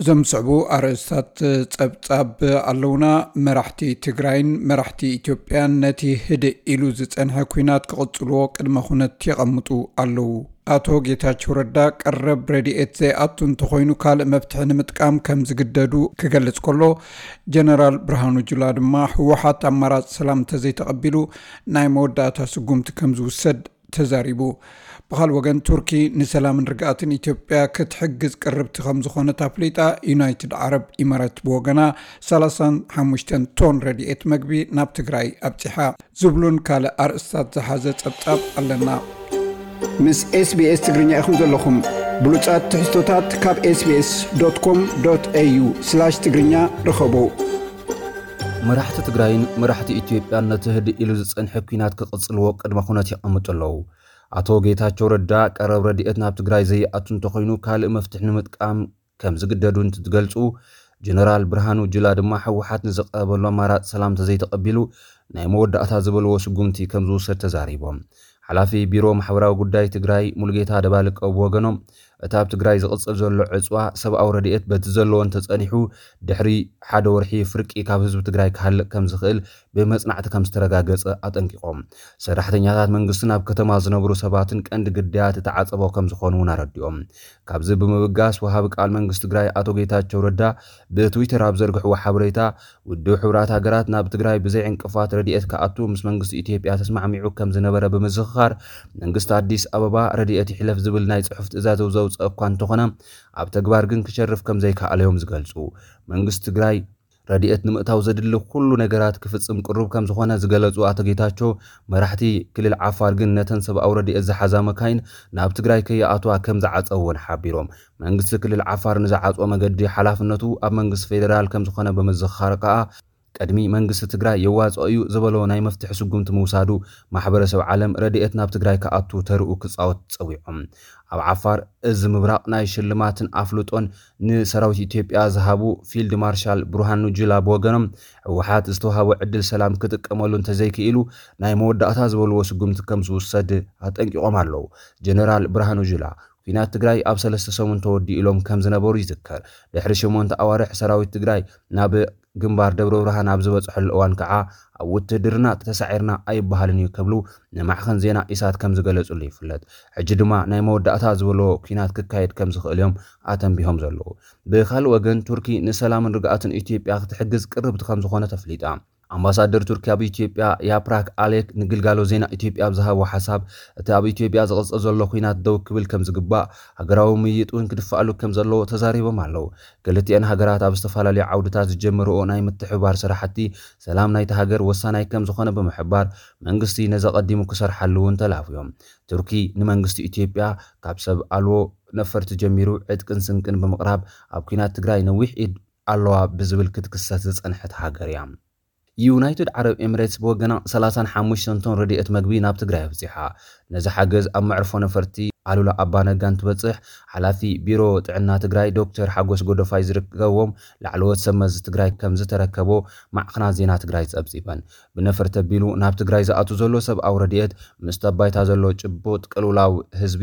እዞም ዝስዕቡ ኣርእስታት ጸብጻብ ኣለውና። መራሕቲ ትግራይን መራሕቲ ኢትዮጵያን ነቲ ህድእ ኢሉ ዝጸንሐ ኲናት ክቕጽልዎ ቅድመ ኩነት የቐምጡ ኣለዉ። ኣቶ ጌታቸው ረዳ ቀረብ ረድኤት ዘይኣቱ እንተኾይኑ ካልእ መፍትሒ ንምጥቃም ከም ዝግደዱ ክገልጽ ከሎ፣ ጀነራል ብርሃኑ ጁላ ድማ ህወሓት ኣማራጺ ሰላም እንተዘይተቐቢሉ ናይ መወዳእታ ስጉምቲ ከም ዝውሰድ ተዛሪቡ። ብኻልእ ወገን ቱርኪ ንሰላምን ርግኣትን ኢትዮጵያ ክትሕግዝ ቅርብቲ ከምዝኾነት ኣፍሊጣ። ዩናይትድ ዓረብ ኢማራት ብወገና ሰላሳን ሓሙሽተን ቶን ረድኤት መግቢ ናብ ትግራይ ኣብፂሓ። ዝብሉን ካልእ ኣርእስታት ዝሓዘ ፀብፃብ ኣለና። ምስ ኤስቢኤስ ትግርኛ ኢኹም ዘለኹም። ብሉፃት ትሕዝቶታት ካብ ኤስቢኤስ ዶት ኮም ዶት ኤዩ ስላሽ ትግርኛ ርኸቡ። መራሕቲ ትግራይን መራሕቲ ኢትዮጵያን ነቲ ህድእ ኢሉ ዝጸንሐ ኲናት ክቕጽልዎ ቅድመ ኩነት የቐምጡ ኣለዉ። ኣቶ ጌታቸው ረዳ ቀረብ ረድኤት ናብ ትግራይ ዘይኣቱ እንተኾይኑ ካልእ መፍትሒ ንምጥቃም ከምዝግደዱ እንትትገልጹ ጀነራል ብርሃኑ ጁላ ድማ ህወሓት ንዝቀረበሉ ኣማራፂ ሰላም ተዘይተቐቢሉ ናይ መወዳእታ ዝበልዎ ስጉምቲ ከምዝውሰድ ተዛሪቦም። ሓላፊ ቢሮ ማሕበራዊ ጉዳይ ትግራይ ሙሉጌታ ደባልቀ ብወገኖም እቲ ኣብ ትግራይ ዝቕጽል ዘሎ ዕጽዋ ሰብኣዊ ረድኤት በቲ ዘለዎ እንተጸኒሑ ድሕሪ ሓደ ወርሒ ፍርቂ ካብ ህዝቢ ትግራይ ክሃልቅ ከምዝኽእል ብመጽናዕቲ ከምዝተረጋገጸ ኣጠንቂቖም። ሰራሕተኛታት መንግስትን ኣብ ከተማ ዝነብሩ ሰባትን ቀንዲ ግዳያት እቲ ዓጸቦ ከምዝኾኑ እውን ኣረዲኦም። ካብዚ ብምብጋስ ወሃቢ ቃል መንግስቲ ትግራይ ኣቶ ጌታቸው ረዳ ብትዊተር ኣብ ዘርግሕዎ ሓበሬታ፣ ውድብ ሕቡራት ሃገራት ናብ ትግራይ ብዘይ ዕንቅፋት ረድኤት ክኣቱ ምስ መንግስቲ ኢትዮጵያ ተስማዕሚዑ ከም ዝነበረ ብምዝኽኻር፣ መንግስቲ ኣዲስ ኣበባ ረድኤት ይሕለፍ ዝብል ናይ ጽሑፍ ትእዛዝ ዘውጸእ እኳ እንተኾነ፣ ኣብ ተግባር ግን ክሸርፍ ከም ዘይከኣለ'ዮም ዝገልጹ። መንግስቲ ትግራይ፣ ረድኤት ንምእታው ዘድሊ ኩሉ ነገራት ክፍጽም ቅሩብ ከም ዝኾነ ዝገለጹ ኣቶ ጌታቸው፣ መራሕቲ ክልል ዓፋር ግን ነተን ሰብኣዊ ረድኤት ዝሓዛ መካይን ናብ ትግራይ ከይኣትዋ ከም ዝዓጸውወን ሓቢሮም። መንግስቲ ክልል ዓፋር ንዝዓፅዎ መገዲ ሓላፍነቱ ኣብ መንግስቲ ፌዴራል ከምዝኾነ ብምዝኽኻር ከዓ ቅድሚ መንግስቲ ትግራይ የዋፅኦ እዩ ዝበሎ ናይ መፍትሒ ስጉምቲ ምውሳዱ ማሕበረሰብ ዓለም ረድኤት ናብ ትግራይ ክኣቱ ተርኡ ክፃወት ፀዊዖም። ኣብ ዓፋር እዝ ምብራቕ ናይ ሽልማትን ኣፍልጦን ንሰራዊት ኢትዮጵያ ዝሃቡ ፊልድ ማርሻል ብርሃኑ ጁላ ብወገኖም ህወሓት ዝተውሃቦ ዕድል ሰላም ክጥቀመሉ እንተዘይክኢሉ ናይ መወዳእታ ዝበልዎ ስጉምቲ ከምዝውሰድ ኣጠንቂቖም ኣለው። ጀነራል ብርሃኑ ጁላ ኲናት ትግራይ ኣብ ሰለስተ ሰሙን ተወዲኡ ኢሎም ከም ዝነበሩ ይዝከር። ድሕሪ ሸሞንተ ኣዋርሕ ሰራዊት ትግራይ ናብ ግንባር ደብረብርሃን ኣብ ዝበጽሐሉ እዋን ከኣ ኣብ ውትህድርና ተሳዒርና ኣይበሃልን እዩ ክብሉ ንማዕኸን ዜና ኢሳት ከም ዝገለጽሉ ይፍለጥ። ሕጂ ድማ ናይ መወዳእታ ዝበልዎ ኲናት ክካየድ ከም ዝኽእል እዮም ኣተንቢሆም ዘለዉ። ብኻልእ ወገን ቱርኪ ንሰላምን ርግኣትን ኢትዮጵያ ክትሕግዝ ቅርብቲ ከም ዝኾነት ኣፍሊጣ። ኣምባሳደር ቱርኪ ኣብ ኢትዮጵያ ያፕራክ ኣሌክ ንግልጋሎት ዜና ኢትዮጵያ ኣብ ዝሃብዎ ሓሳብ፣ እቲ ኣብ ኢትዮጵያ ዝቕጽል ዘሎ ኲናት ደው ክብል ከም ዝግባእ፣ ሃገራዊ ምይይጥ እውን ክድፋኣሉ ከም ዘለዎ ተዛሪቦም ኣለዉ። ክልቲኤን ሃገራት ኣብ ዝተፈላለዩ ዓውድታት ዝጀመርኦ ናይ ምትሕብባር ስራሕቲ፣ ሰላም ናይታ ሃገር ወሳናይ ከም ዝኾነ ብምሕባር፣ መንግስቲ ነዚ ኣቐዲሙ ክሰርሓሉ እውን ተላብዮም። ቱርኪ ንመንግስቲ ኢትዮጵያ ካብ ሰብ ኣልቦ ነፈርቲ ጀሚሩ ዕጥቅን ስንቅን ብምቕራብ ኣብ ኲናት ትግራይ ነዊሕ ኢድ ኣለዋ ብዝብል ክትክሰስ ዝጸንሐት ሃገር እያ። ዩናይትድ ዓረብ ኤምሬትስ ብወገና ሰላሳን ሓሙሽተን ቶን ረድኤት መግቢ ናብ ትግራይ ኣብጺሓ። ነዚ ሓገዝ ኣብ መዕርፎ ነፈርቲ ኣሉላ ኣባ ነጋ እንትበጽሕ ሓላፊ ቢሮ ጥዕና ትግራይ ዶክተር ሓጎስ ጎደፋይ ዝርከብዎም ላዕለዎት ሰብ መዚ ትግራይ ከምዝተረከቦ ማዕኽናት ዜና ትግራይ ጸብጺበን። ብነፈርቲ ኣቢሉ ናብ ትግራይ ዝኣቱ ዘሎ ሰብኣዊ ረድኤት ምስቲ ኣብ ባይታ ዘሎ ጭቡጥ ቅልውላው ህዝቢ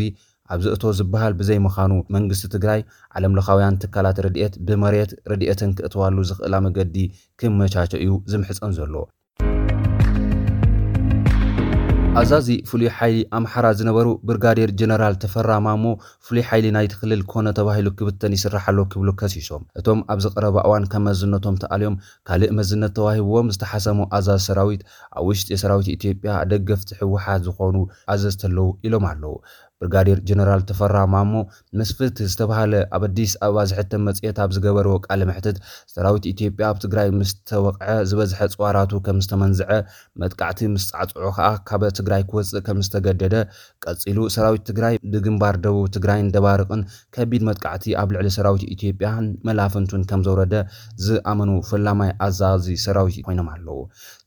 ኣብዚ እቶ ዝበሃል ብዘይምኻኑ መንግስቲ ትግራይ ዓለም ለኻውያን ትካላት ረድኤት ብመሬት ረድኤተን ክእትዋሉ ዝኽእላ መገዲ ክመቻቸ እዩ ዝምሕጸን ዘሎ። ኣዛዚ ፍሉይ ሓይሊ ኣምሓራ ዝነበሩ ብርጋዴር ጀነራል ተፈራ ማሞ ፍሉይ ሓይሊ ናይቲ ክልል ኮነ ተባሂሉ ክብተን ይስራሕ ኣሎ ክብሉ ከሲሶም እቶም ኣብዚ ቀረባ እዋን ካብ መዝነቶም ተኣልዮም ካልእ መዝነት ተዋሂብዎም ዝተሓሰሙ ኣዛዝ ሰራዊት ኣብ ውሽጢ ሰራዊት ኢትዮጵያ ደገፍቲ ህወሓት ዝኾኑ ኣዘዝቲ ኣለዉ ኢሎም ኣለዉ። ብርጋዴር ጀነራል ተፈራ ማሞ ምስ ፍትህ ዝተብሃለ ኣብ ኣዲስ ኣበባ ዝሕተም መፅሄት ኣብ ዝገበርዎ ቃለ መሕትት ሰራዊት ኢትዮጵያ ኣብ ትግራይ ምስ ተወቕዐ ዝበዝሐ ፅዋራቱ ከምዝተመንዘዐ መጥቃዕቲ ምስ ፃዕፅዑ ከዓ ካበ ትግራይ ክወፅእ ከምዝተገደደ ቀፂሉ ሰራዊት ትግራይ ብግንባር ደቡብ ትግራይን ደባርቕን ከቢድ መጥቃዕቲ ኣብ ልዕሊ ሰራዊት ኢትዮጵያን መላፍንቱን ከምዘውረደ ዝኣመኑ ፈላማይ ኣዛዚ ሰራዊት ኮይኖም ኣለው።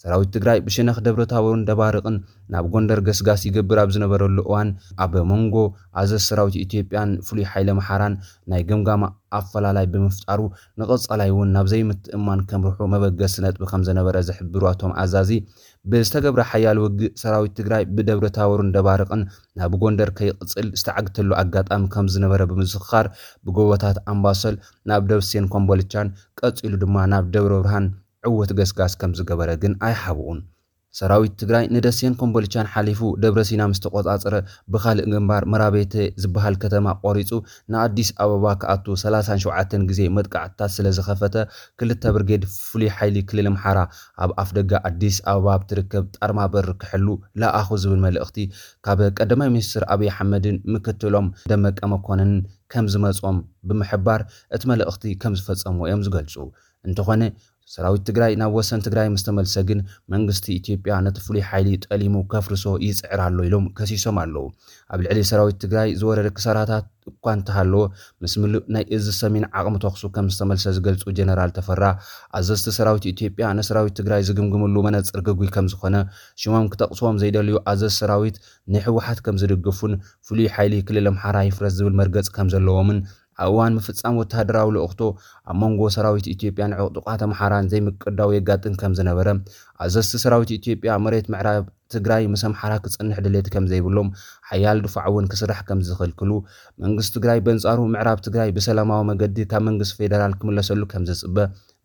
ሰራዊት ትግራይ ብሸነኽ ደብረታቦርን ደባርቕን ናብ ጎንደር ገስጋስ ይገብር ኣብ ዝነበረሉ እዋን ኣብ መንጎ ኣዘዝ ሰራዊት ኢትዮጵያን ፍሉይ ሓይሊ ኣምሓራን ናይ ገምጋም ኣፈላላይ ብምፍጣሩ ንቐፃላይ እውን ናብ ዘይምትእምማን ከምርሑ መበገሲ ነጥቢ ከምዘነበረ ዝሕብሩ እቶም ኣዛዚ ብዝተገብረ ሓያል ውግእ ሰራዊት ትግራይ ብደብረታቦርን ደባርቕን ናብ ጎንደር ከይቕፅል ዝተዓግተሉ ኣጋጣሚ ከምዝነበረ ብምዝኽኻር ብጎቦታት ኣምባሶል ናብ ደብሴን ኮምቦልቻን ቀፂሉ ድማ ናብ ደብረብርሃን ዕውት ገስጋስ ከምዝገበረ ግን ኣይሓብኡን። ሰራዊት ትግራይ ንደሴን ኮምቦልቻን ሓሊፉ ደብረሲና ምስተቖፃፀረ ብኻልእ ግንባር መራቤቴ ዝበሃል ከተማ ቆሪፁ ንኣዲስ ኣበባ ክኣቱ ሰላሳን ሸውዓተን ግዜ መጥቃዕትታት ስለዝኸፈተ ክልተ ብርጌድ ፍሉይ ሓይሊ ክልል ኣምሓራ ኣብ ኣፍደገ ኣዲስ ኣበባ ኣብ ትርከብ ጣርማ በር ክሕሉ ለኣኹ ዝብል መልእኽቲ ካብ ቀዳማይ ሚኒስትር ኣብይ ኣሕመድን ምክትሎም ደመቀ መኮነንን ከምዝመፅኦም ብምሕባር እቲ መልእኽቲ ከምዝፈፀምዎ እዮም ዝገልፁ። እንተኾነ ሰራዊት ትግራይ ናብ ወሰን ትግራይ ምስተመልሰ ግን መንግስቲ ኢትዮጵያ ነቲ ፍሉይ ሓይሊ ጠሊሙ ከፍርሶ ይፅዕር ኣሎ ኢሎም ከሲሶም ኣለው። ኣብ ልዕሊ ሰራዊት ትግራይ ዝወረደ ክሳራታት እኳ እንተሃለወ፣ ምስ ምሉእ ናይ እዝ ሰሜን ዓቕሚ ተኹሱ ከም ዝተመልሰ ዝገልጹ ጀነራል ተፈራ፣ ኣዘዝቲ ሰራዊት ኢትዮጵያ ንሰራዊት ትግራይ ዝግምግምሉ መነጽር ግጉይ ከም ዝኾነ፣ ሽሞም ክጠቕስዎም ዘይደልዩ ኣዘዝ ሰራዊት ንህወሓት ከም ዝድግፉን ፍሉይ ሓይሊ ክልል ኣምሓራ ይፍረስ ዝብል መርገጺ ከም ዘለዎምን ኣብ እዋን ምፍጻም ወተሃደራዊ ልእኽቶ ኣብ መንጎ ሰራዊት ኢትዮጵያን ዕቕጡቓት ኣምሓራን ዘይምቅዳው የጋጥም ከም ዝነበረ ኣዘዝቲ ሰራዊት ኢትዮጵያ መሬት ምዕራብ ትግራይ ምስ ኣምሓራ ክፀንሕ ድሌት ከምዘይብሎም፣ ሓያል ድፋዕ እውን ክስራሕ ከምዝኽልክሉ፣ መንግስቲ ትግራይ በንፃሩ ምዕራብ ትግራይ ብሰላማዊ መገዲ ካብ መንግስቲ ፌደራል ክምለሰሉ ከምዝፅበ፣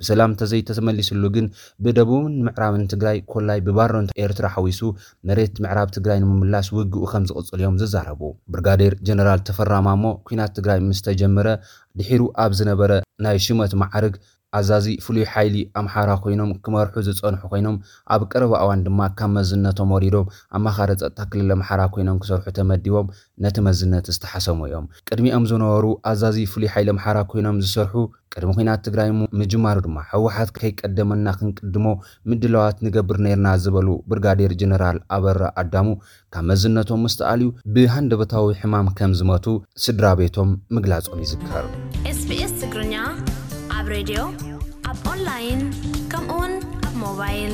ብሰላም እንተዘይተመሊስሉ ግን ብደቡብን ምዕራብን ትግራይ ኮላይ ብባረንቱ ኤርትራ ሓዊሱ መሬት ምዕራብ ትግራይ ንምምላስ ውግኡ ከምዝቕፅል እዮም ዝዛረቡ። ብርጋዴር ጀነራል ተፈራ ማሞ ኲናት ትግራይ ምስተጀመረ ድሒሩ ኣብ ዝነበረ ናይ ሹመት መዓርግ፣ ኣዛዚ ፍሉይ ሓይሊ ኣምሓራ ኮይኖም ክመርሑ ዝጸንሑ ኮይኖም፣ ኣብ ቀረባ እዋን ድማ ካብ መዝነቶም ወሪዶም ኣማኻሪ ጸጥታ ክልል ኣምሓራ ኮይኖም ክሰርሑ ተመዲቦም ነቲ መዝነት ዝተሓሰሙ እዮም። ቅድሚኦም ዝነበሩ ኣዛዚ ፍሉይ ሓይሊ ኣምሓራ ኮይኖም ዝሰርሑ ቅድሚ ኲናት ትግራይ ምጅማሩ ድማ ህወሓት ከይቀደመና ክንቅድሞ ምድላዋት ንገብር ኔርና ዝበሉ ብርጋዴር ጀነራል ኣበራ ኣዳሙ ካብ መዝነቶም ምስ ተኣልዩ ብሃንደበታዊ ሕማም ከም ዝመቱ ስድራቤቶም ምግላጾም ይዝከር። ኤስቢኤስ ትግርኛ ኣብ ሬድዮ፣ ኣብ ኦንላይን ከምኡውን ኣብ ሞባይል